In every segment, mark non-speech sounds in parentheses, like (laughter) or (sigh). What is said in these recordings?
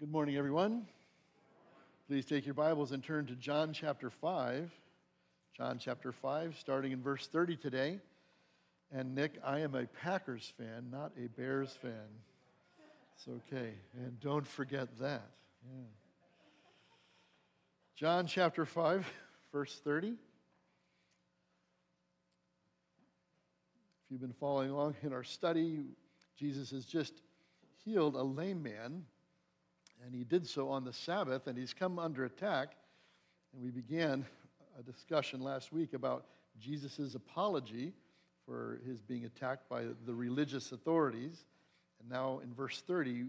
Good morning, everyone. Please take your Bibles and turn to John chapter 5. John chapter 5, starting in verse 30 today. And Nick, I am a Packers fan, not a Bears fan. It's okay. And don't forget that. Yeah. John chapter 5, verse 30. If you've been following along in our study, Jesus has just healed a lame man and he did so on the Sabbath, and he's come under attack. And we began a discussion last week about Jesus' apology for his being attacked by the religious authorities. And now in verse 30,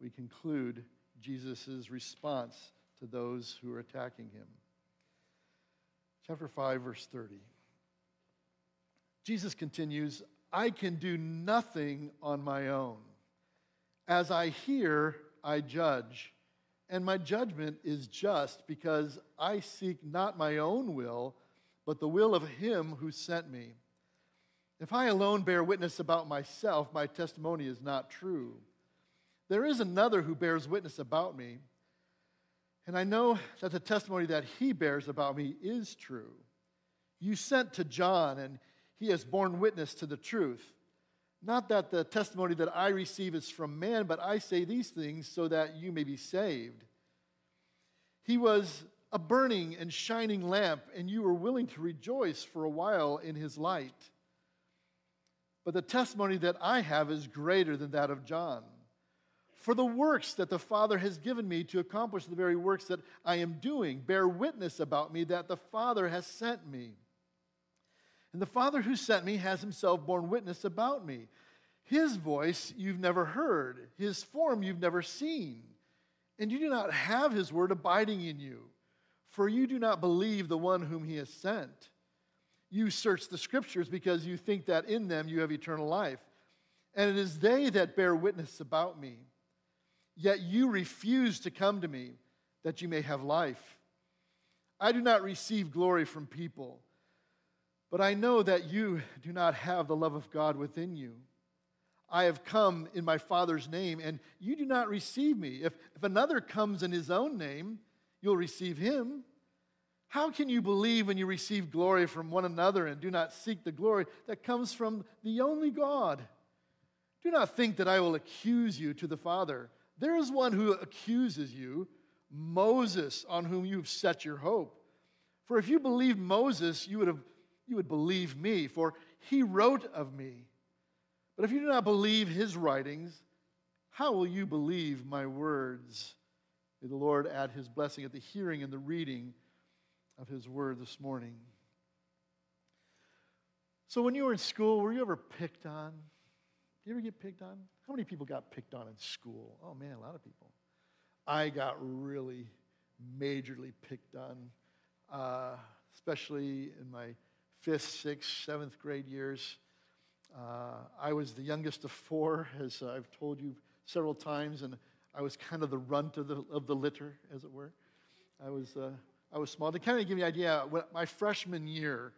we conclude Jesus' response to those who are attacking him. Chapter 5, verse 30. Jesus continues, I can do nothing on my own. As I hear, I judge. And my judgment is just because I seek not my own will, but the will of him who sent me. If I alone bear witness about myself, my testimony is not true. There is another who bears witness about me, and I know that the testimony that he bears about me is true. You sent to John, and he has borne witness to the truth. Not that the testimony that I receive is from man, but I say these things so that you may be saved. He was a burning and shining lamp, and you were willing to rejoice for a while in his light. But the testimony that I have is greater than that of John. For the works that the Father has given me to accomplish the very works that I am doing bear witness about me that the Father has sent me. And the Father who sent me has himself borne witness about me. His voice you've never heard, his form you've never seen. And you do not have his word abiding in you, for you do not believe the one whom he has sent. You search the scriptures because you think that in them you have eternal life. And it is they that bear witness about me. Yet you refuse to come to me that you may have life. I do not receive glory from people. But I know that you do not have the love of God within you. I have come in my Father's name, and you do not receive me. If, if another comes in his own name, you'll receive him. How can you believe when you receive glory from one another and do not seek the glory that comes from the only God? Do not think that I will accuse you to the Father. There is one who accuses you, Moses, on whom you've set your hope. For if you believed Moses, you would have you would believe me, for he wrote of me. But if you do not believe his writings, how will you believe my words? May the Lord add his blessing at the hearing and the reading of his word this morning. So, when you were in school, were you ever picked on? Did you ever get picked on? How many people got picked on in school? Oh man, a lot of people. I got really majorly picked on, uh, especially in my fifth, sixth, seventh grade years. Uh, I was the youngest of four, as I've told you several times, and I was kind of the runt of the, of the litter, as it were. I was, uh, I was small. To kind of give you an idea, my freshman year,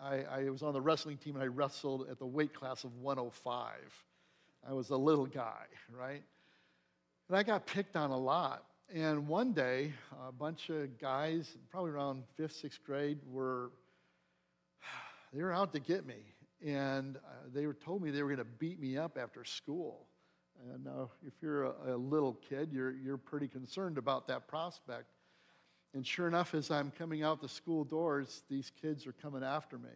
I, I was on the wrestling team and I wrestled at the weight class of 105. I was a little guy, right? And I got picked on a lot. And one day, a bunch of guys, probably around fifth, sixth grade, were they were out to get me. And uh, they were told me they were going to beat me up after school. And now, if you're a, a, little kid, you're, you're pretty concerned about that prospect. And sure enough, as I'm coming out the school doors, these kids are coming after me.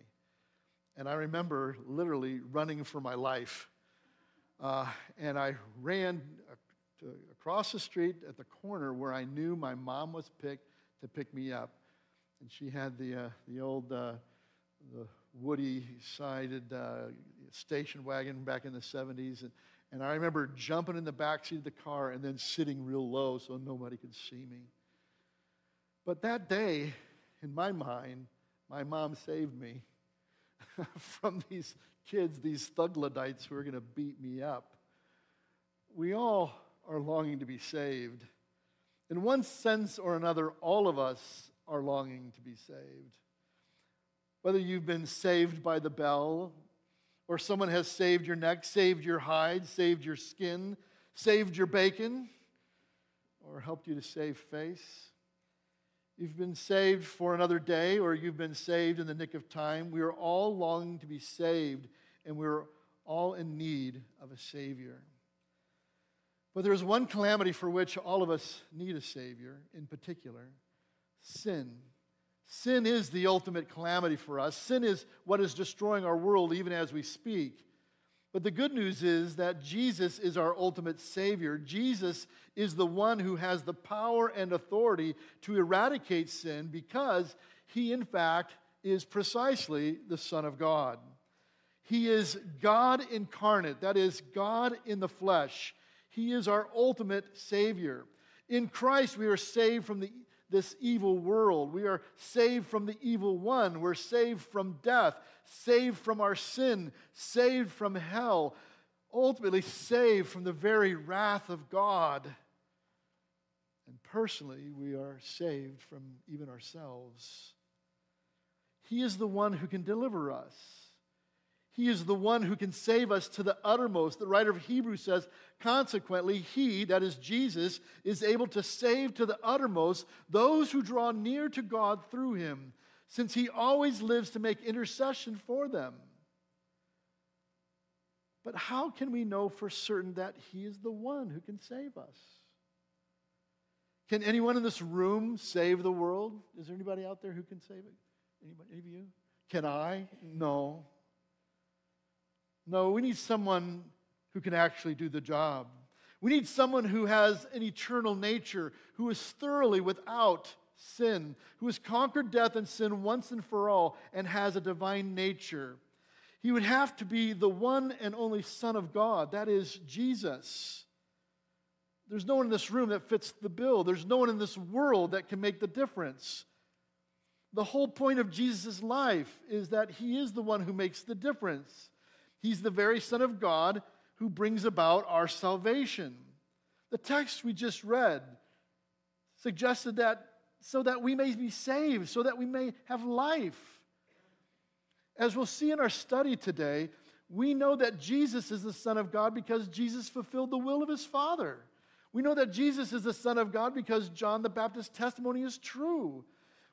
And I remember literally running for my life. Uh, and I ran to, across the street at the corner where I knew my mom was picked to pick me up. And she had the, uh, the old uh, the woody sided uh, station wagon back in the 70s. And, and I remember jumping in the back seat of the car and then sitting real low so nobody could see me. But that day, in my mind, my mom saved me (laughs) from these kids, these thuglodites who are going to beat me up. We all are longing to be saved. In one sense or another, all of us are longing to be saved. Whether you've been saved by the bell, or someone has saved your neck, saved your hide, saved your skin, saved your bacon, or helped you to save face. You've been saved for another day, or you've been saved in the nick of time. We are all longing to be saved, and we're all in need of a Savior. But there's one calamity for which all of us need a Savior in particular sin. Sin is the ultimate calamity for us. Sin is what is destroying our world even as we speak. But the good news is that Jesus is our ultimate Savior. Jesus is the one who has the power and authority to eradicate sin because he, in fact, is precisely the Son of God. He is God incarnate, that is, God in the flesh. He is our ultimate Savior. In Christ, we are saved from the this evil world. We are saved from the evil one. We're saved from death, saved from our sin, saved from hell, ultimately saved from the very wrath of God. And personally, we are saved from even ourselves. He is the one who can deliver us. He is the one who can save us to the uttermost. The writer of Hebrews says, consequently, He, that is Jesus, is able to save to the uttermost those who draw near to God through Him, since He always lives to make intercession for them. But how can we know for certain that He is the one who can save us? Can anyone in this room save the world? Is there anybody out there who can save it? Anybody, any of you? Can I? No. No, we need someone who can actually do the job. We need someone who has an eternal nature, who is thoroughly without sin, who has conquered death and sin once and for all, and has a divine nature. He would have to be the one and only Son of God, that is, Jesus. There's no one in this room that fits the bill. There's no one in this world that can make the difference. The whole point of Jesus' life is that he is the one who makes the difference. He's the very Son of God who brings about our salvation. The text we just read suggested that so that we may be saved, so that we may have life. As we'll see in our study today, we know that Jesus is the Son of God because Jesus fulfilled the will of his Father. We know that Jesus is the Son of God because John the Baptist's testimony is true.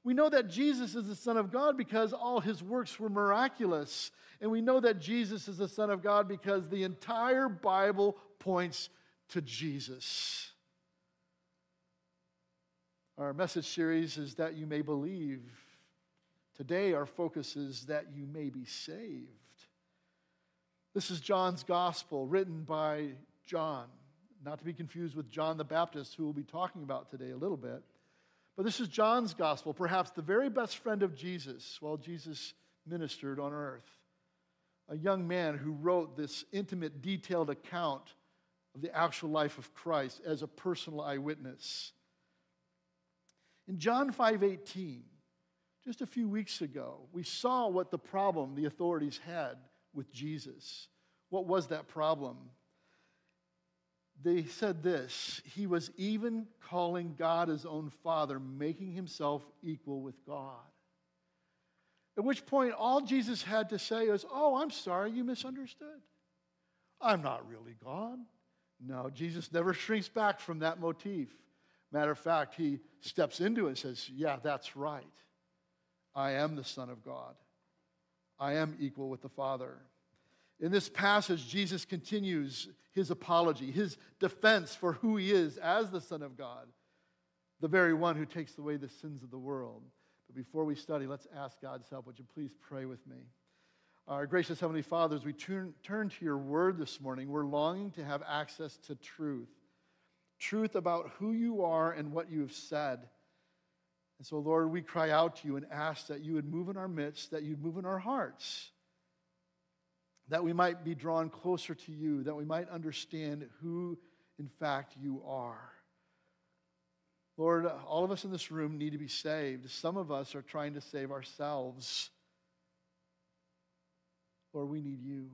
We know that Jesus is the Son of God because all his works were miraculous. And we know that Jesus is the Son of God because the entire Bible points to Jesus. Our message series is that you may believe. Today, our focus is that you may be saved. This is John's gospel, written by John, not to be confused with John the Baptist, who we'll be talking about today a little bit. But this is John's gospel, perhaps the very best friend of Jesus while Jesus ministered on earth a young man who wrote this intimate, detailed account of the actual life of Christ as a personal eyewitness. In John 5:18, just a few weeks ago, we saw what the problem the authorities had with Jesus. What was that problem? They said this He was even calling God his own Father, making himself equal with God. At which point, all Jesus had to say is, Oh, I'm sorry, you misunderstood. I'm not really God. No, Jesus never shrinks back from that motif. Matter of fact, he steps into it and says, Yeah, that's right. I am the Son of God. I am equal with the Father. In this passage, Jesus continues his apology, his defense for who he is as the Son of God, the very one who takes away the sins of the world. But before we study, let's ask God's help. Would you please pray with me? Our gracious Heavenly Father, as we turn, turn to your word this morning, we're longing to have access to truth truth about who you are and what you have said. And so, Lord, we cry out to you and ask that you would move in our midst, that you'd move in our hearts, that we might be drawn closer to you, that we might understand who, in fact, you are. Lord, all of us in this room need to be saved. Some of us are trying to save ourselves. Lord, we need you.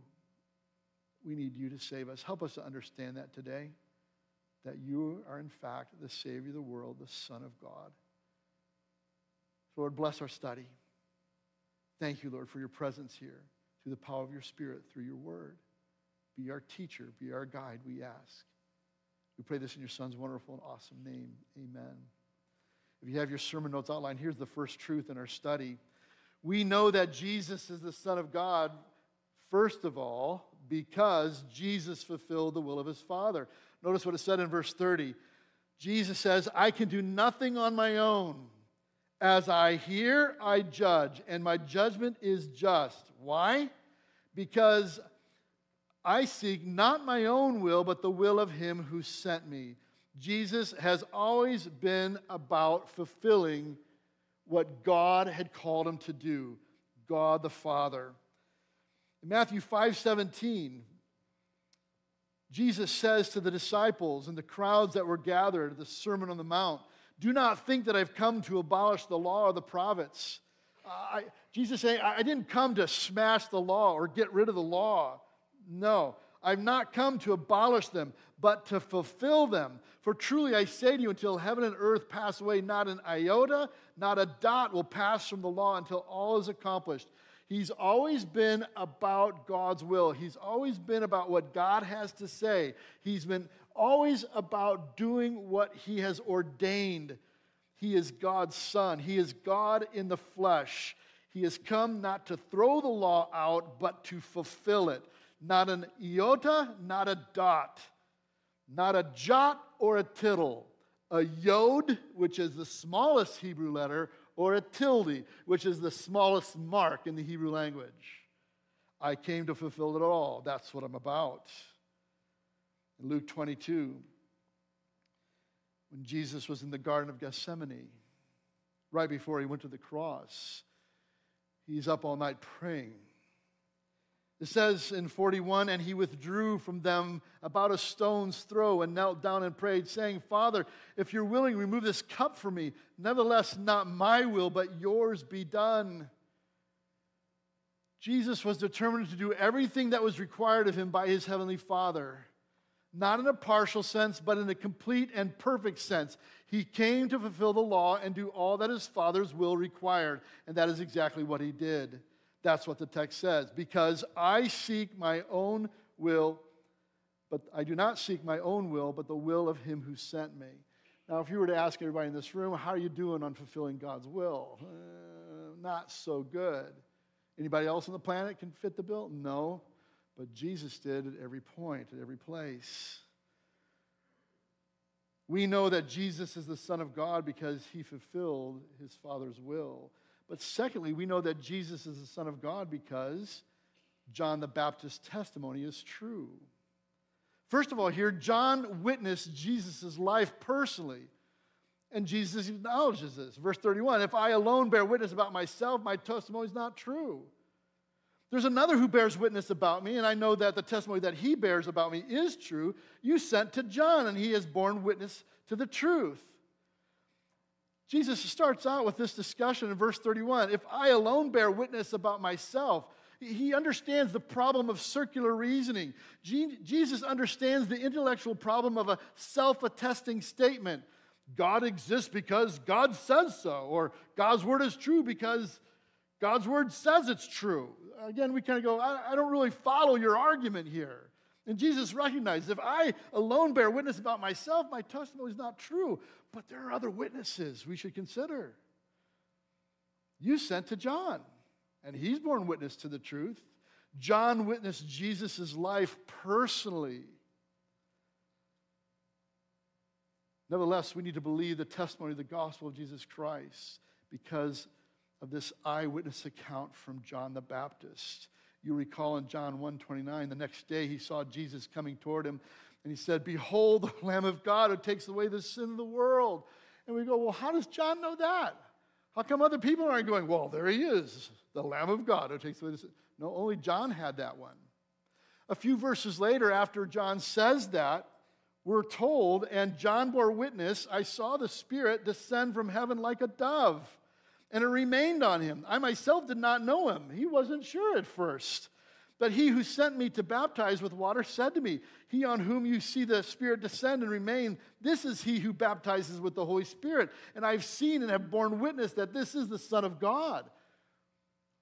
We need you to save us. Help us to understand that today, that you are, in fact, the Savior of the world, the Son of God. Lord, bless our study. Thank you, Lord, for your presence here through the power of your Spirit, through your word. Be our teacher, be our guide, we ask. We pray this in your Son's wonderful and awesome name. Amen. If you have your sermon notes outlined, here's the first truth in our study. We know that Jesus is the Son of God, first of all, because Jesus fulfilled the will of his Father. Notice what it said in verse 30. Jesus says, I can do nothing on my own. As I hear, I judge, and my judgment is just. Why? Because I seek not my own will, but the will of him who sent me. Jesus has always been about fulfilling what God had called him to do, God the Father. In Matthew 5 17, Jesus says to the disciples and the crowds that were gathered at the Sermon on the Mount, Do not think that I've come to abolish the law or the prophets. I, Jesus saying, I didn't come to smash the law or get rid of the law. No, I've not come to abolish them, but to fulfill them. For truly I say to you, until heaven and earth pass away, not an iota, not a dot will pass from the law until all is accomplished. He's always been about God's will. He's always been about what God has to say. He's been always about doing what He has ordained. He is God's Son, He is God in the flesh. He has come not to throw the law out, but to fulfill it. Not an iota, not a dot, not a jot or a tittle, a yod, which is the smallest Hebrew letter, or a tilde, which is the smallest mark in the Hebrew language. I came to fulfill it all. That's what I'm about. In Luke 22, when Jesus was in the Garden of Gethsemane, right before he went to the cross, he's up all night praying. It says in 41, and he withdrew from them about a stone's throw and knelt down and prayed, saying, Father, if you're willing, remove this cup from me. Nevertheless, not my will, but yours be done. Jesus was determined to do everything that was required of him by his heavenly Father, not in a partial sense, but in a complete and perfect sense. He came to fulfill the law and do all that his Father's will required, and that is exactly what he did. That's what the text says. Because I seek my own will, but I do not seek my own will, but the will of him who sent me. Now, if you were to ask everybody in this room, how are you doing on fulfilling God's will? Uh, not so good. Anybody else on the planet can fit the bill? No. But Jesus did at every point, at every place. We know that Jesus is the Son of God because he fulfilled his Father's will. But secondly, we know that Jesus is the Son of God because John the Baptist's testimony is true. First of all, here, John witnessed Jesus' life personally. And Jesus acknowledges this. Verse 31 If I alone bear witness about myself, my testimony is not true. There's another who bears witness about me, and I know that the testimony that he bears about me is true. You sent to John, and he has borne witness to the truth. Jesus starts out with this discussion in verse 31. If I alone bear witness about myself, he understands the problem of circular reasoning. Jesus understands the intellectual problem of a self attesting statement. God exists because God says so, or God's word is true because God's word says it's true. Again, we kind of go, I, I don't really follow your argument here. And Jesus recognizes if I alone bear witness about myself, my testimony is not true. But there are other witnesses we should consider. You sent to John, and he's borne witness to the truth. John witnessed Jesus' life personally. Nevertheless, we need to believe the testimony of the gospel of Jesus Christ because of this eyewitness account from John the Baptist. You recall in John 1:29, the next day he saw Jesus coming toward him, and he said, Behold the Lamb of God who takes away the sin of the world. And we go, Well, how does John know that? How come other people aren't going, Well, there he is, the Lamb of God who takes away the sin? No, only John had that one. A few verses later, after John says that, we're told, and John bore witness, I saw the Spirit descend from heaven like a dove and it remained on him. I myself did not know him. He wasn't sure at first. But he who sent me to baptize with water said to me, He on whom you see the Spirit descend and remain, this is he who baptizes with the Holy Spirit. And I've seen and have borne witness that this is the Son of God.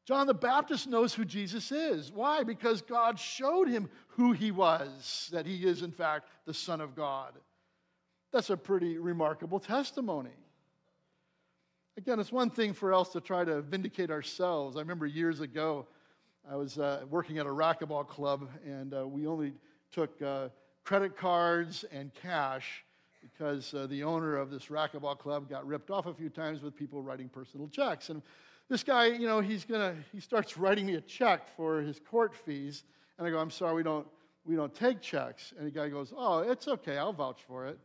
John the Baptist knows who Jesus is. Why? Because God showed him who he was, that he is, in fact, the Son of God. That's a pretty remarkable testimony. Again, it's one thing for us to try to vindicate ourselves. I remember years ago, I was uh, working at a racquetball club, and uh, we only took uh, credit cards and cash because uh, the owner of this racquetball club got ripped off a few times with people writing personal checks. And this guy, you know, he's gonna, he starts (laughs) writing me a check for his court fees, and I go, I'm sorry, we don't, we don't take checks. And the guy goes, Oh, it's okay, I'll vouch for it.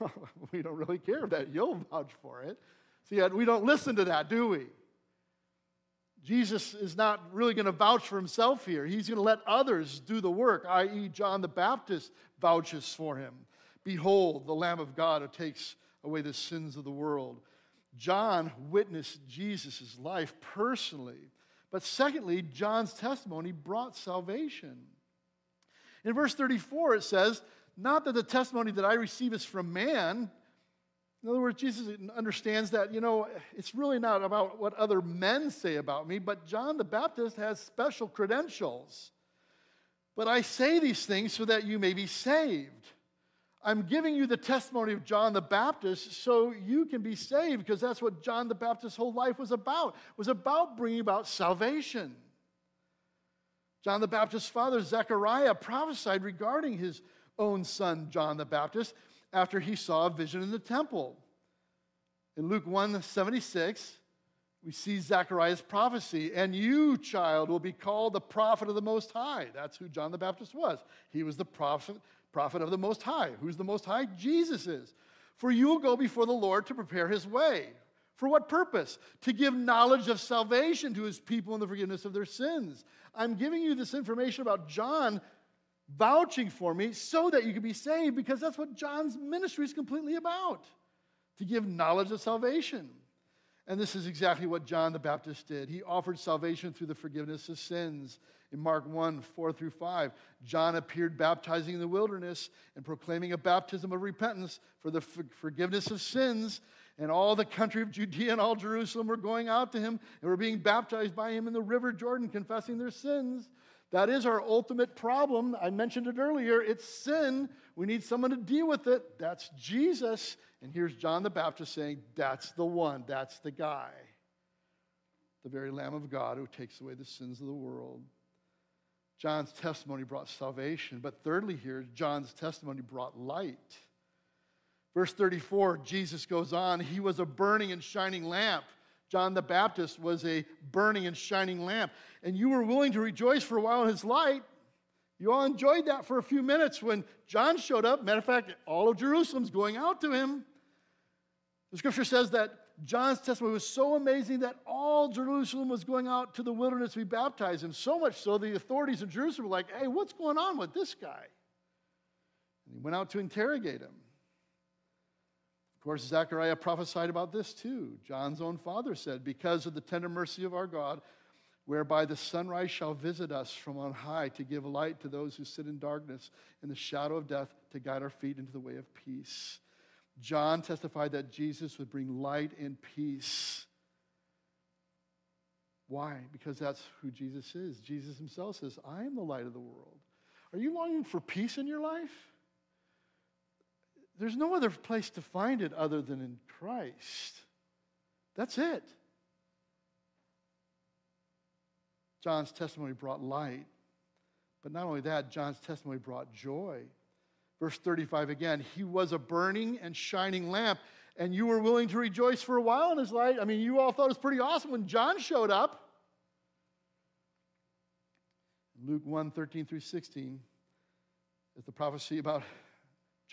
(laughs) we don't really care that you'll vouch for it. See, we don't listen to that, do we? Jesus is not really going to vouch for himself here. He's going to let others do the work, i.e., John the Baptist vouches for him. Behold, the Lamb of God who takes away the sins of the world. John witnessed Jesus' life personally. But secondly, John's testimony brought salvation. In verse 34, it says, not that the testimony that I receive is from man. In other words, Jesus understands that, you know, it's really not about what other men say about me, but John the Baptist has special credentials. But I say these things so that you may be saved. I'm giving you the testimony of John the Baptist so you can be saved because that's what John the Baptist's whole life was about. was about bringing about salvation. John the Baptist's father Zechariah prophesied regarding his own son, John the Baptist, after he saw a vision in the temple. In Luke 1 76, we see Zechariah's prophecy, and you, child, will be called the prophet of the Most High. That's who John the Baptist was. He was the prophet, prophet of the Most High. Who's the Most High? Jesus is. For you will go before the Lord to prepare his way. For what purpose? To give knowledge of salvation to his people and the forgiveness of their sins. I'm giving you this information about John vouching for me so that you can be saved because that's what John's ministry is completely about to give knowledge of salvation. And this is exactly what John the Baptist did. He offered salvation through the forgiveness of sins. In Mark 1 4 through 5, John appeared baptizing in the wilderness and proclaiming a baptism of repentance for the forgiveness of sins. And all the country of Judea and all Jerusalem were going out to him and were being baptized by him in the river Jordan, confessing their sins. That is our ultimate problem. I mentioned it earlier. It's sin. We need someone to deal with it. That's Jesus. And here's John the Baptist saying, That's the one. That's the guy. The very Lamb of God who takes away the sins of the world. John's testimony brought salvation. But thirdly, here, John's testimony brought light. Verse 34, Jesus goes on, He was a burning and shining lamp John the Baptist was a burning and shining lamp. And you were willing to rejoice for a while in his light. You all enjoyed that for a few minutes when John showed up. Matter of fact, all of Jerusalem's going out to him. The scripture says that John's testimony was so amazing that all Jerusalem was going out to the wilderness to be baptized. And so much so, the authorities in Jerusalem were like, hey, what's going on with this guy? And he went out to interrogate him. Of course, Zechariah prophesied about this too. John's own father said, Because of the tender mercy of our God, whereby the sunrise shall visit us from on high to give light to those who sit in darkness in the shadow of death, to guide our feet into the way of peace. John testified that Jesus would bring light and peace. Why? Because that's who Jesus is. Jesus himself says, I am the light of the world. Are you longing for peace in your life? There's no other place to find it other than in Christ. That's it. John's testimony brought light. But not only that, John's testimony brought joy. Verse 35 again, he was a burning and shining lamp, and you were willing to rejoice for a while in his light. I mean, you all thought it was pretty awesome when John showed up. Luke 1 13 through 16 is the prophecy about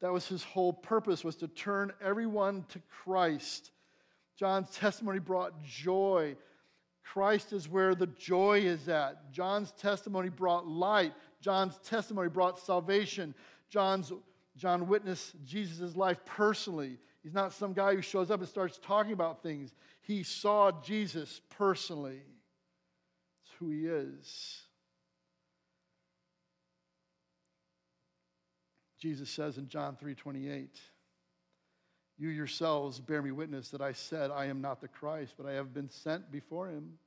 That was his whole purpose was to turn everyone to Christ. John's testimony brought joy. Christ is where the joy is at. John's testimony brought light. John's testimony brought salvation. John's John witnessed Jesus' life personally. He's not some guy who shows up and starts talking about things. He saw Jesus personally. It's who he is. Jesus says in John 3:28, "You yourselves bear me witness that I said I am not the Christ, but I have been sent before him.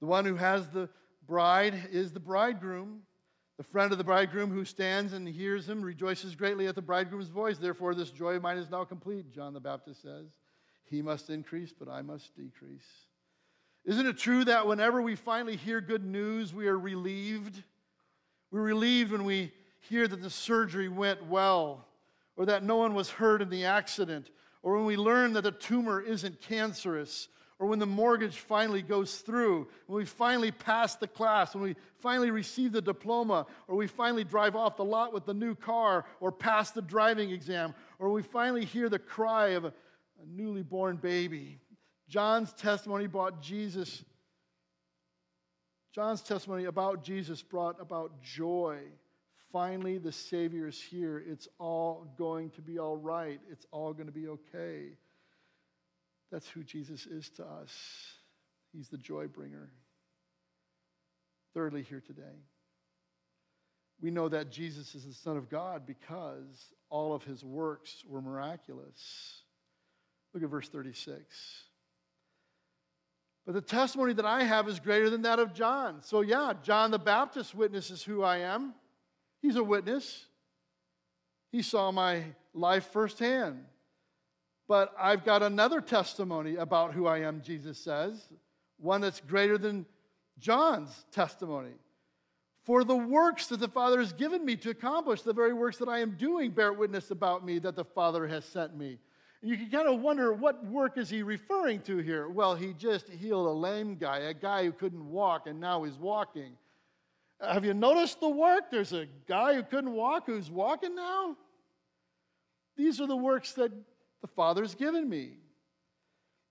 The one who has the bride is the bridegroom. The friend of the bridegroom who stands and hears him rejoices greatly at the bridegroom's voice. Therefore, this joy of mine is now complete, John the Baptist says. He must increase, but I must decrease. Isn't it true that whenever we finally hear good news, we are relieved? We're relieved when we hear that the surgery went well, or that no one was hurt in the accident, or when we learn that the tumor isn't cancerous, or when the mortgage finally goes through, when we finally pass the class, when we finally receive the diploma, or we finally drive off the lot with the new car, or pass the driving exam, or we finally hear the cry of a, a newly born baby. John's testimony brought Jesus. John's testimony about Jesus brought about joy. Finally, the Savior is here. It's all going to be all right. It's all going to be okay. That's who Jesus is to us. He's the joy bringer. Thirdly, here today, we know that Jesus is the Son of God because all of his works were miraculous. Look at verse 36. But the testimony that I have is greater than that of John. So, yeah, John the Baptist witnesses who I am. He's a witness. He saw my life firsthand. But I've got another testimony about who I am, Jesus says, one that's greater than John's testimony. For the works that the Father has given me to accomplish, the very works that I am doing, bear witness about me that the Father has sent me. And you can kind of wonder what work is he referring to here? Well, he just healed a lame guy, a guy who couldn't walk, and now he's walking. Have you noticed the work? There's a guy who couldn't walk who's walking now. These are the works that the Father's given me.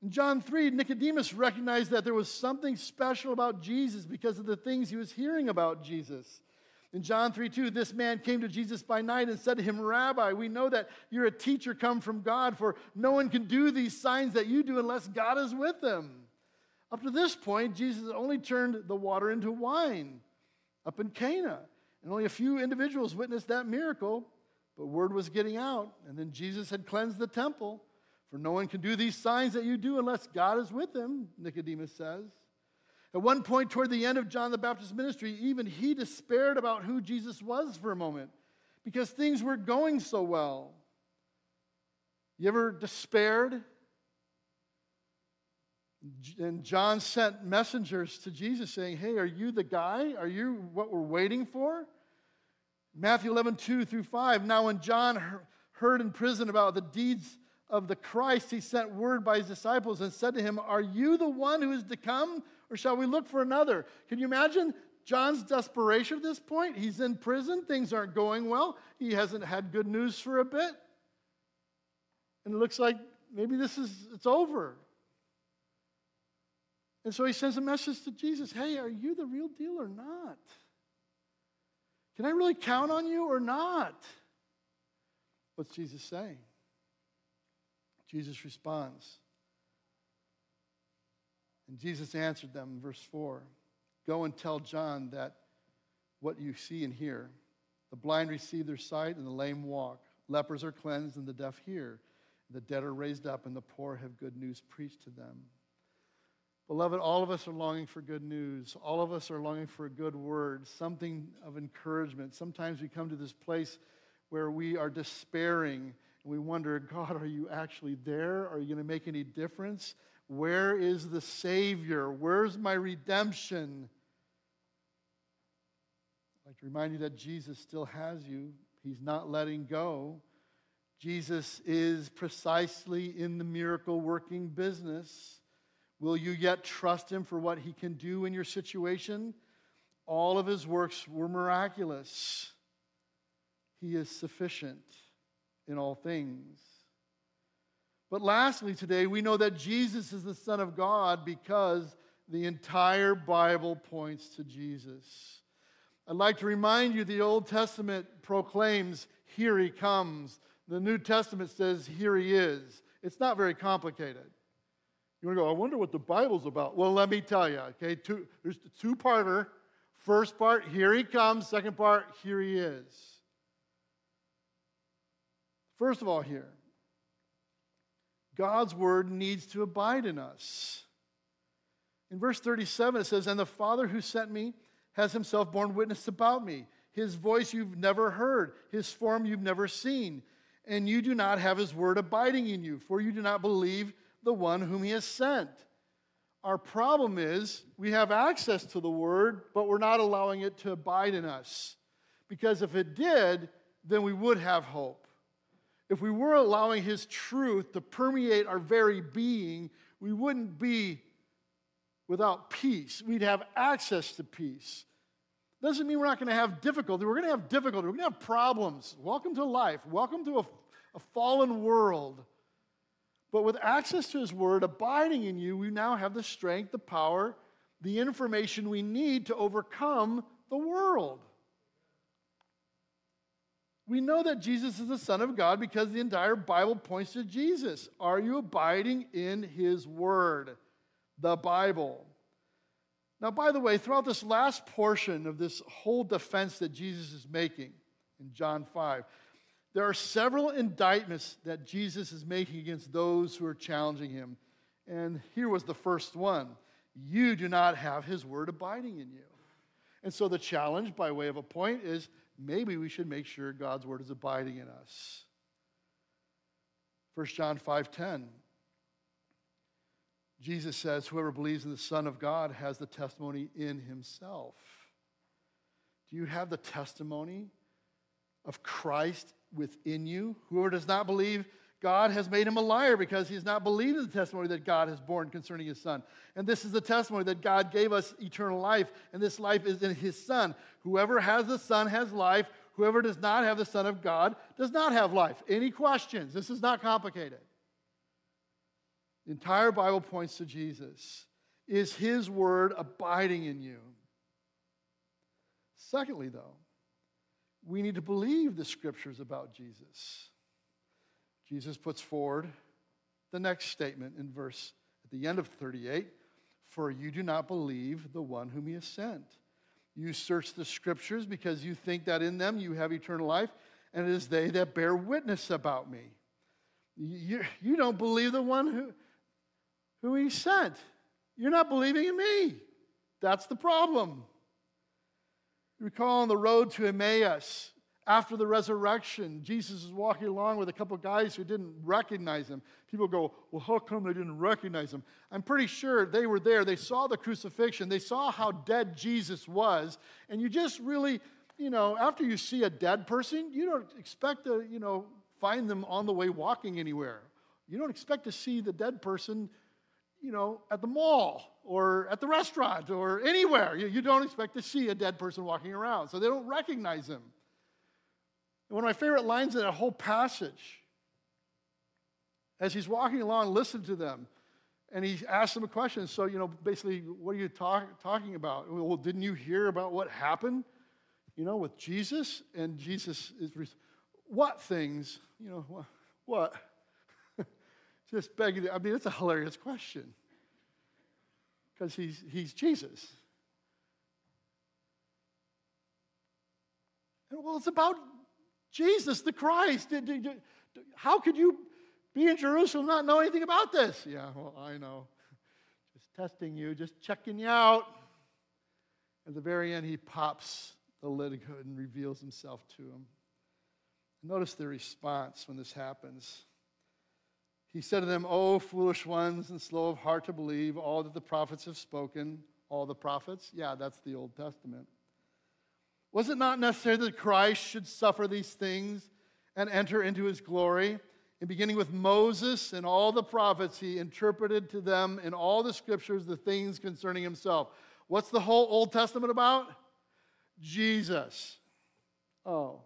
In John 3, Nicodemus recognized that there was something special about Jesus because of the things he was hearing about Jesus. In John 3 2, this man came to Jesus by night and said to him, Rabbi, we know that you're a teacher come from God, for no one can do these signs that you do unless God is with them. Up to this point, Jesus only turned the water into wine up in Cana. And only a few individuals witnessed that miracle. But word was getting out, and then Jesus had cleansed the temple. For no one can do these signs that you do unless God is with him, Nicodemus says. At one point, toward the end of John the Baptist's ministry, even he despaired about who Jesus was for a moment because things were going so well. You ever despaired? And John sent messengers to Jesus saying, Hey, are you the guy? Are you what we're waiting for? Matthew 11, 2 through 5. Now, when John heard in prison about the deeds of the Christ, he sent word by his disciples and said to him, Are you the one who is to come, or shall we look for another? Can you imagine John's desperation at this point? He's in prison, things aren't going well, he hasn't had good news for a bit. And it looks like maybe this is it's over. And so he sends a message to Jesus Hey, are you the real deal or not? Can I really count on you or not? What's Jesus saying? Jesus responds. And Jesus answered them, in verse 4 Go and tell John that what you see and hear. The blind receive their sight, and the lame walk. Lepers are cleansed, and the deaf hear. The dead are raised up, and the poor have good news preached to them. Beloved, all of us are longing for good news. All of us are longing for a good word, something of encouragement. Sometimes we come to this place where we are despairing and we wonder, God, are you actually there? Are you going to make any difference? Where is the Savior? Where's my redemption? I'd like to remind you that Jesus still has you, He's not letting go. Jesus is precisely in the miracle working business. Will you yet trust him for what he can do in your situation? All of his works were miraculous. He is sufficient in all things. But lastly, today, we know that Jesus is the Son of God because the entire Bible points to Jesus. I'd like to remind you the Old Testament proclaims, Here he comes. The New Testament says, Here he is. It's not very complicated. You want to go, I wonder what the Bible's about. Well, let me tell you, okay? Two, there's a two parter. First part, here he comes. Second part, here he is. First of all, here, God's word needs to abide in us. In verse 37, it says, And the Father who sent me has himself borne witness about me. His voice you've never heard, his form you've never seen. And you do not have his word abiding in you, for you do not believe the one whom he has sent. Our problem is we have access to the word, but we're not allowing it to abide in us. Because if it did, then we would have hope. If we were allowing his truth to permeate our very being, we wouldn't be without peace. We'd have access to peace. Doesn't mean we're not going to have difficulty. We're going to have difficulty. We're going to have problems. Welcome to life. Welcome to a, a fallen world. But with access to His Word abiding in you, we now have the strength, the power, the information we need to overcome the world. We know that Jesus is the Son of God because the entire Bible points to Jesus. Are you abiding in His Word? the Bible. Now, by the way, throughout this last portion of this whole defense that Jesus is making in John 5, there are several indictments that Jesus is making against those who are challenging him. And here was the first one You do not have his word abiding in you. And so the challenge, by way of a point, is maybe we should make sure God's word is abiding in us. 1 John 5:10 Jesus says, Whoever believes in the Son of God has the testimony in himself. Do you have the testimony of Christ within you? Whoever does not believe God has made him a liar because he has not believed in the testimony that God has borne concerning his Son. And this is the testimony that God gave us eternal life, and this life is in his Son. Whoever has the Son has life. Whoever does not have the Son of God does not have life. Any questions? This is not complicated. The entire Bible points to Jesus. Is his word abiding in you? Secondly, though, we need to believe the scriptures about Jesus. Jesus puts forward the next statement in verse at the end of 38 For you do not believe the one whom he has sent. You search the scriptures because you think that in them you have eternal life, and it is they that bear witness about me. You, you don't believe the one who, who he sent. You're not believing in me. That's the problem. Recall on the road to Emmaus, after the resurrection, Jesus is walking along with a couple guys who didn't recognize him. People go, Well, how come they didn't recognize him? I'm pretty sure they were there. They saw the crucifixion, they saw how dead Jesus was. And you just really, you know, after you see a dead person, you don't expect to, you know, find them on the way walking anywhere. You don't expect to see the dead person you know, at the mall or at the restaurant or anywhere. You, you don't expect to see a dead person walking around, so they don't recognize him. One of my favorite lines in that whole passage, as he's walking along, listen to them, and he asks them a question. So, you know, basically, what are you talk, talking about? Well, didn't you hear about what happened, you know, with Jesus? And Jesus is, what things? You know, what? what? (laughs) just begging. I mean, it's a hilarious question because he's, he's Jesus. And, well, it's about Jesus, the Christ. How could you be in Jerusalem not know anything about this? Yeah, well, I know. Just testing you, just checking you out. At the very end, he pops the lid and reveals himself to him. Notice the response when this happens. He said to them, O foolish ones and slow of heart to believe all that the prophets have spoken. All the prophets? Yeah, that's the Old Testament. Was it not necessary that Christ should suffer these things and enter into his glory? And beginning with Moses and all the prophets, he interpreted to them in all the scriptures the things concerning himself. What's the whole Old Testament about? Jesus. Oh,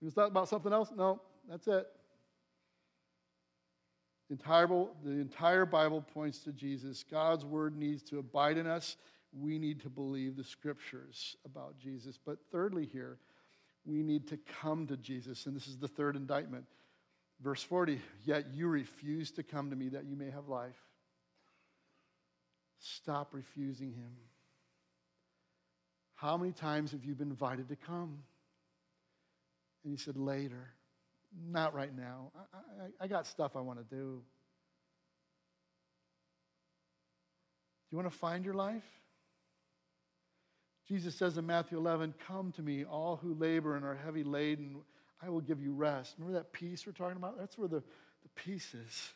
he was that about something else? No, that's it. The entire, the entire Bible points to Jesus. God's word needs to abide in us. we need to believe the scriptures about Jesus. But thirdly, here, we need to come to Jesus. And this is the third indictment. Verse 40 Yet you refuse to come to me that you may have life. Stop refusing him. How many times have you been invited to come? And he said, Later. Not right now. I, I, I got stuff I want to do. Do you want to find your life? Jesus says in Matthew 11, Come to me, all who labor and are heavy laden, I will give you rest. Remember that peace we're talking about? That's where the, the peace is.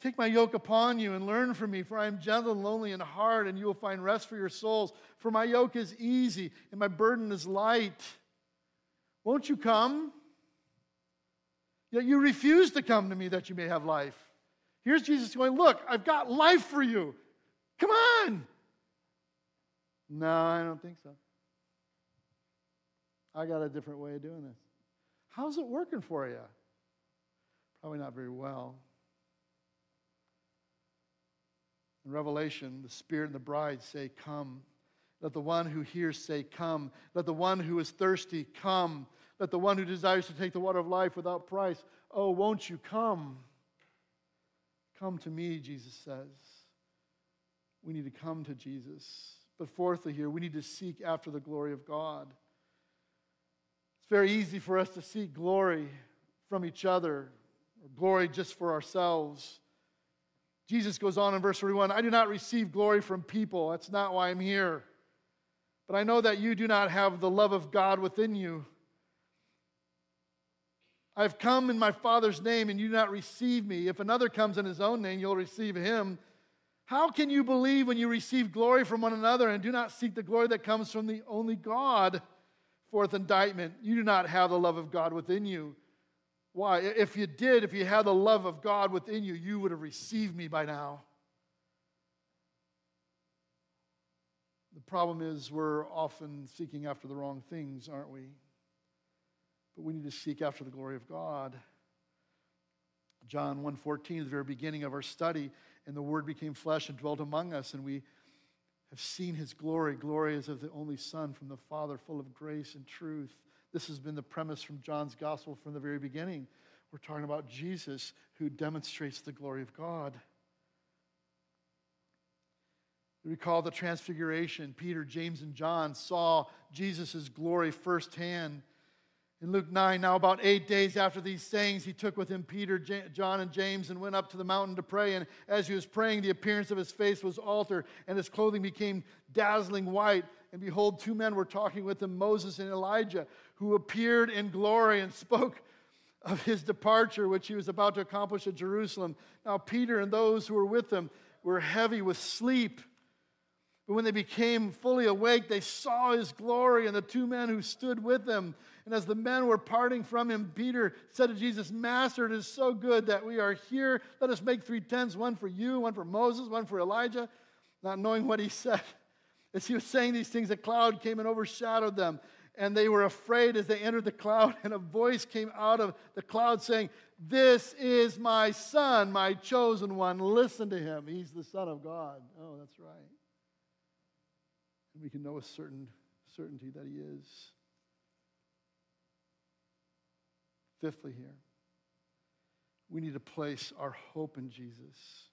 Take my yoke upon you and learn from me, for I am gentle and lonely in heart, and you will find rest for your souls. For my yoke is easy and my burden is light. Won't you come? Yet you refuse to come to me that you may have life. Here's Jesus going, Look, I've got life for you. Come on. No, I don't think so. I got a different way of doing this. How's it working for you? Probably not very well. In Revelation, the Spirit and the bride say, Come. Let the one who hears say, Come. Let the one who is thirsty come. Let the one who desires to take the water of life without price, oh, won't you come? Come to me, Jesus says. We need to come to Jesus. But fourthly, here, we need to seek after the glory of God. It's very easy for us to seek glory from each other, or glory just for ourselves. Jesus goes on in verse 41 I do not receive glory from people. That's not why I'm here. But I know that you do not have the love of God within you. I've come in my Father's name, and you do not receive me. If another comes in his own name, you'll receive him. How can you believe when you receive glory from one another and do not seek the glory that comes from the only God? Fourth indictment you do not have the love of God within you. Why? If you did, if you had the love of God within you, you would have received me by now. The problem is we're often seeking after the wrong things, aren't we? But we need to seek after the glory of God. John 1:14, the very beginning of our study, and the Word became flesh and dwelt among us, and we have seen his glory. Glory as of the only Son from the Father, full of grace and truth. This has been the premise from John's gospel from the very beginning. We're talking about Jesus who demonstrates the glory of God. Recall the transfiguration. Peter, James, and John saw Jesus' glory firsthand. In Luke 9, now about eight days after these sayings, he took with him Peter, John, and James and went up to the mountain to pray. And as he was praying, the appearance of his face was altered, and his clothing became dazzling white. And behold, two men were talking with him, Moses and Elijah, who appeared in glory and spoke of his departure, which he was about to accomplish at Jerusalem. Now, Peter and those who were with him were heavy with sleep. But when they became fully awake, they saw his glory and the two men who stood with him. And as the men were parting from him, Peter said to Jesus, Master, it is so good that we are here. Let us make three tents one for you, one for Moses, one for Elijah. Not knowing what he said. (laughs) As he was saying these things, a cloud came and overshadowed them. And they were afraid as they entered the cloud. (laughs) And a voice came out of the cloud saying, This is my son, my chosen one. Listen to him. He's the Son of God. Oh, that's right. And we can know with certain certainty that he is. Fifthly, here, we need to place our hope in Jesus.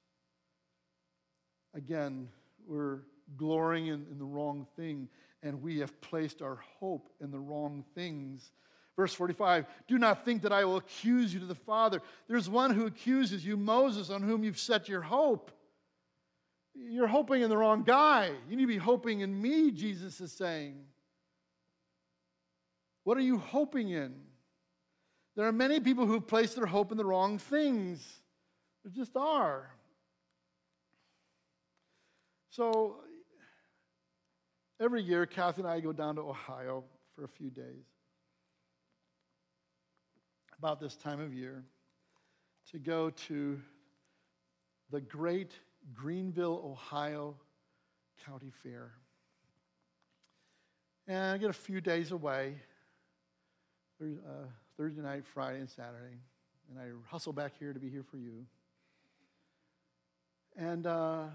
Again, we're glorying in, in, the wrong thing, and we have placed our hope in the wrong things. Verse 45 Do not think that I will accuse you to the Father. There's one who accuses you, Moses, on whom you've set your hope. You're hoping in the wrong guy. You need to be hoping in me, Jesus is saying. What are you hoping in? There are many people who've placed their hope in the wrong things. There just are. So every year, Kathy and I go down to Ohio for a few days about this time of year to go to the great Greenville, Ohio County Fair. And I get a few days away. There's, uh, Thursday night, Friday, and Saturday. And I hustle back here to be here for you. And uh,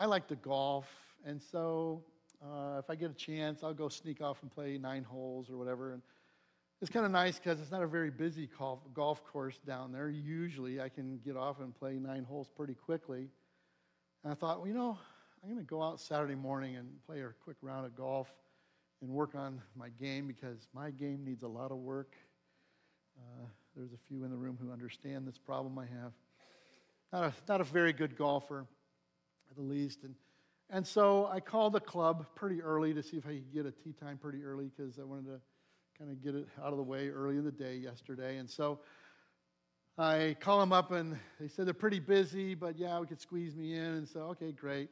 I like to golf, And so uh, if I get a chance, I'll go sneak off and play nine holes or whatever. And it's kind of nice because it's not a very busy golf, golf course down there. Usually I can get off and play nine holes pretty quickly. And I thought, well, you know, I'm going to go out Saturday morning and play a quick round of golf and work on my game because my game needs a lot of work. Uh, there's a few in the room who understand this problem I have. Not a, not a very good golfer, at the least. And, and so I called the club pretty early to see if I could get a tee time pretty early because I wanted to kind of get it out of the way early in the day yesterday. And so I call them up and they said they're pretty busy, but yeah, we could squeeze me in. And so, okay, great.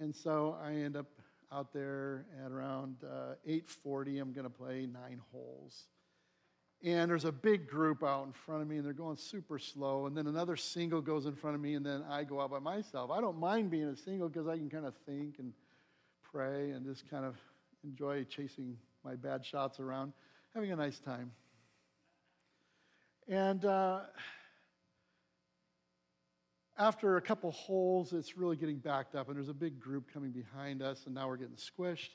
And so I end up out there at around uh, 8:40. I'm going to play nine holes, and there's a big group out in front of me, and they're going super slow. And then another single goes in front of me, and then I go out by myself. I don't mind being a single because I can kind of think and pray and just kind of enjoy chasing my bad shots around, having a nice time. And uh, after a couple holes, it's really getting backed up, and there's a big group coming behind us, and now we're getting squished.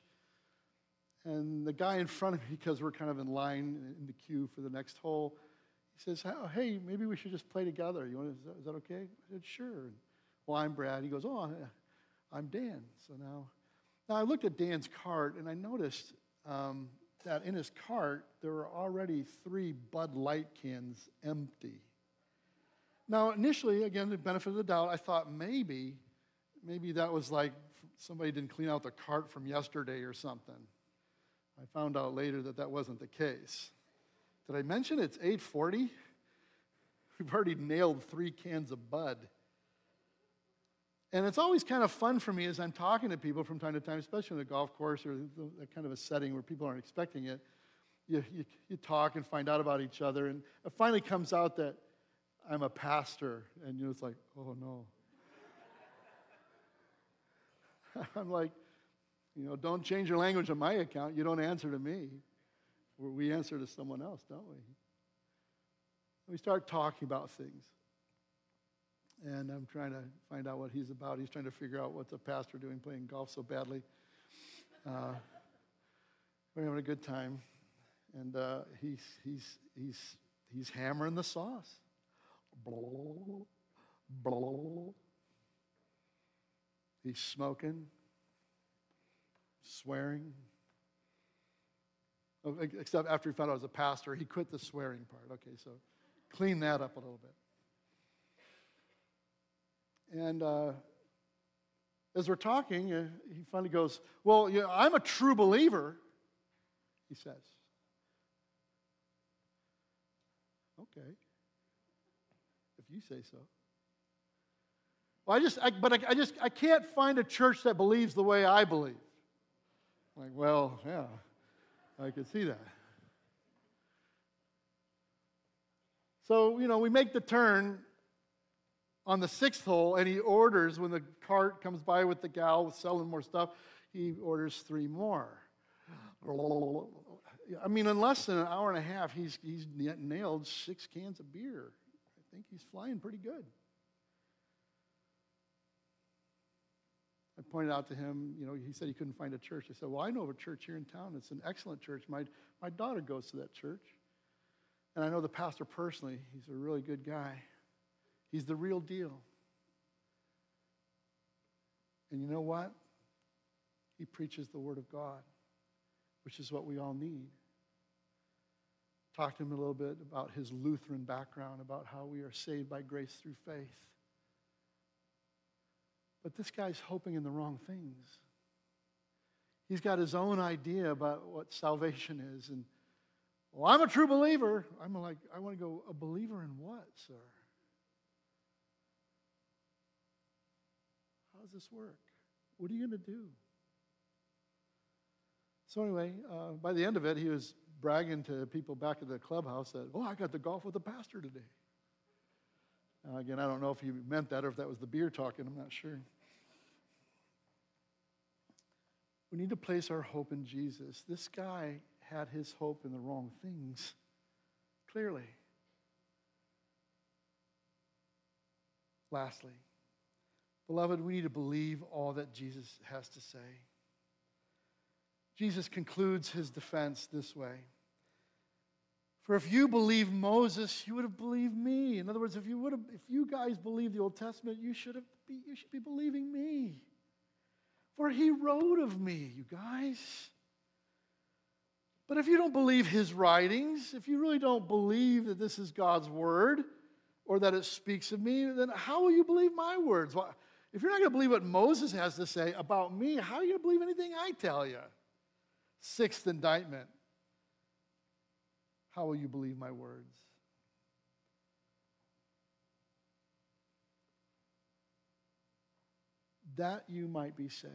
And the guy in front of me, because we're kind of in line in the queue for the next hole, he says, "Hey, maybe we should just play together. You want? to, Is that, okay?" I said, "Sure." well, I'm Brad. He goes, "Oh, I'm Dan." So now, now I looked at Dan's cart, and I noticed um, that in his cart there were already three Bud Light cans empty. Now, initially, again, the benefit of the doubt, I thought maybe, maybe that was like somebody didn't clean out the cart from yesterday or something. I found out later that that wasn't the case. Did I mention it's 8:40? We've already nailed three cans of Bud. And it's always kind of fun for me as I'm talking to people from time to time, especially on a golf course or that kind of a setting where people aren't expecting it. You, you, you talk and find out about each other, and it finally comes out that I'm a pastor, and you know, it's like, oh no. (laughs) I'm like, you know, don't change your language on my account. You don't answer to me. We answer to someone else, don't we? We start talking about things. And I'm trying to find out what he's about. He's trying to figure out what's a pastor doing playing golf so badly. Uh, we're having a good time. And uh, he's, he's, he's, he's hammering the sauce. Blah, blah. He's smoking, swearing. Oh, except after he found out I was a pastor, he quit the swearing part. Okay, so clean that up a little bit. And uh, as we're talking, uh, he finally goes, Well, I'm a true believer, he says. Okay if you say so. Well, I just, I, but I, I, just, I can't find a church that believes the way I believe. Like, well, yeah, I could see that. So, you know, we make the turn on the sixth hole, and he orders, when the cart comes by with the gal selling more stuff, he orders three more. I mean, in less than an hour and a half, he's, he's nailed six cans of beer I think he's flying pretty good. I pointed out to him, you know, he said he couldn't find a church. I said, Well, I know of a church here in town. It's an excellent church. My, my daughter goes to that church. And I know the pastor personally. He's a really good guy. He's the real deal. And you know what? He preaches the Word of God, which is what we all need. Talked to him a little bit about his Lutheran background, about how we are saved by grace through faith. But this guy's hoping in the wrong things. He's got his own idea about what salvation is. And, well, I'm a true believer. I'm like, I want to go, a believer in what, sir? How does this work? What are you going to do? So, anyway, uh, by the end of it, he was bragging to people back at the clubhouse that, oh, I got to golf with the pastor today. Now, again, I don't know if he meant that or if that was the beer talking, I'm not sure. We need to place our hope in Jesus. This guy had his hope in the wrong things, clearly. Lastly, Beloved, we need to believe all that Jesus has to say. Jesus concludes his defense this way For if you believe Moses, you would have believed me. In other words, if you, would have, if you guys believe the Old Testament, you should, have be, you should be believing me. For he wrote of me, you guys. But if you don't believe his writings, if you really don't believe that this is God's word or that it speaks of me, then how will you believe my words? If you're not going to believe what Moses has to say about me, how are you going to believe anything I tell you? Sixth indictment How will you believe my words? That you might be saved.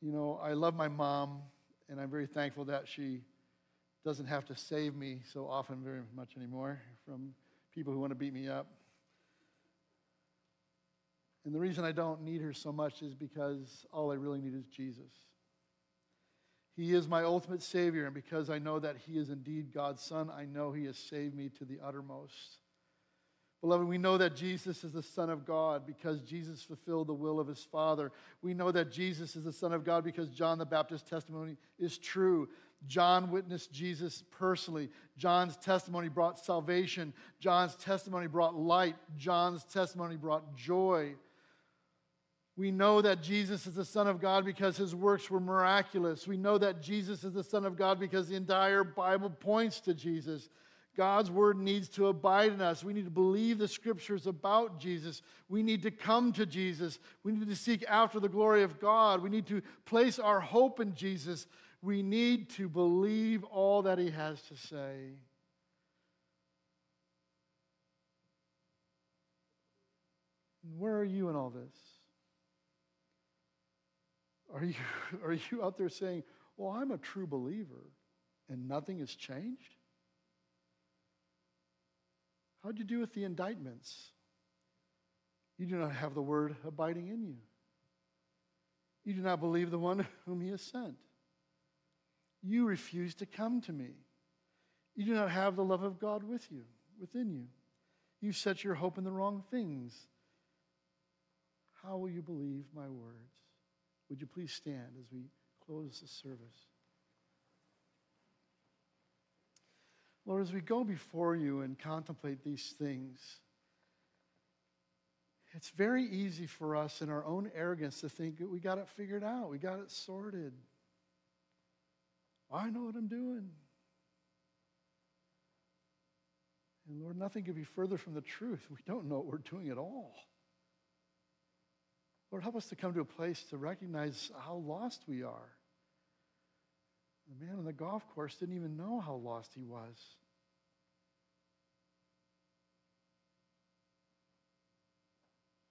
You know, I love my mom, and I'm very thankful that she doesn't have to save me so often very much anymore from people who want to beat me up. And the reason I don't need her so much is because all I really need is Jesus. He is my ultimate Savior, and because I know that He is indeed God's Son, I know He has saved me to the uttermost. Beloved, we know that Jesus is the Son of God because Jesus fulfilled the will of his Father. We know that Jesus is the Son of God because John the Baptist's testimony is true. John witnessed Jesus personally. John's testimony brought salvation. John's testimony brought light. John's testimony brought joy. We know that Jesus is the Son of God because his works were miraculous. We know that Jesus is the Son of God because the entire Bible points to Jesus. God's word needs to abide in us. We need to believe the scriptures about Jesus. We need to come to Jesus. We need to seek after the glory of God. We need to place our hope in Jesus. We need to believe all that he has to say. Where are you in all this? Are you, (laughs) are you out there saying, Well, I'm a true believer and nothing has changed? How'd you do with the indictments? You do not have the word abiding in you. You do not believe the one (laughs) whom he has sent. You refuse to come to me. You do not have the love of God with you, within you. You set your hope in the wrong things. How will you believe my words? Would you please stand as we close the service? Lord, as we go before you and contemplate these things, it's very easy for us in our own arrogance to think that we got it figured out, we got it sorted. I know what I'm doing. And Lord, nothing could be further from the truth. We don't know what we're doing at all. Lord, help us to come to a place to recognize how lost we are. The man on the golf course didn't even know how lost he was.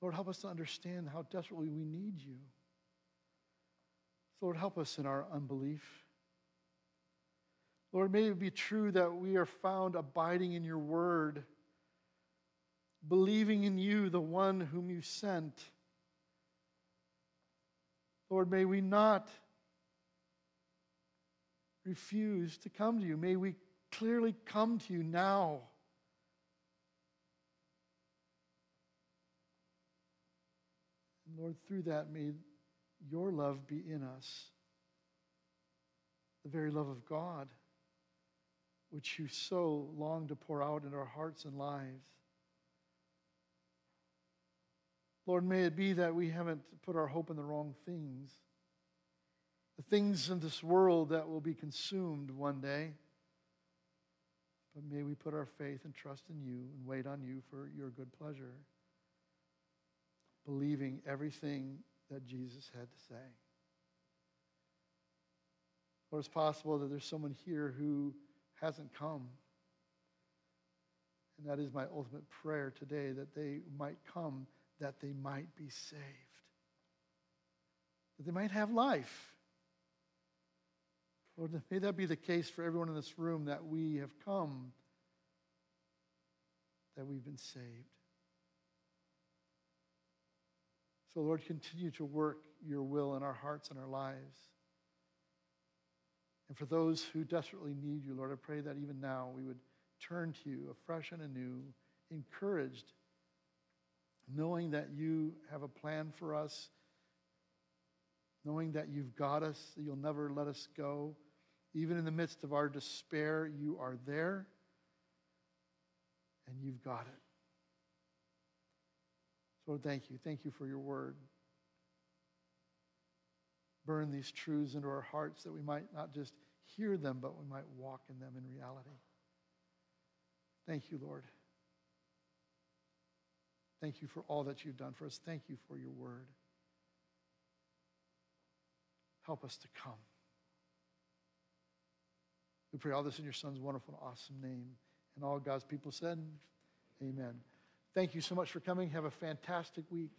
Lord, help us to understand how desperately we need you. Lord, help us in our unbelief. Lord, may it be true that we are found abiding in your word, believing in you, the one whom you sent. Lord, may we not refuse to come to you. May we clearly come to you now. And Lord, through that, may your love be in us, the very love of God, which you so long to pour out in our hearts and lives. Lord, may it be that we haven't put our hope in the wrong things, the things in this world that will be consumed one day. But may we put our faith and trust in you and wait on you for your good pleasure, believing everything that Jesus had to say. Or it's possible that there's someone here who hasn't come. And that is my ultimate prayer today that they might come that they might be saved, that they might have life. Lord, may that be the case for everyone in this room that we have come, that we've been saved. So, Lord, continue to work your will in our hearts and our lives. And for those who desperately need you, Lord, I pray that even now we would turn to you afresh and anew, encouraged knowing that you have a plan for us, knowing that you've got us, that you'll never let us go. Even in the midst of our despair, you are there and you've got it. So thank you. Thank you for your word. Burn these truths into our hearts that we might not just hear them, but we might walk in them in reality. Thank you, Lord. Thank you for all that you've done for us. Thank you for your word. Help us to come. We pray all this in your son's wonderful and awesome name. And all God's people said, Amen. Thank you so much for coming. Have a fantastic week.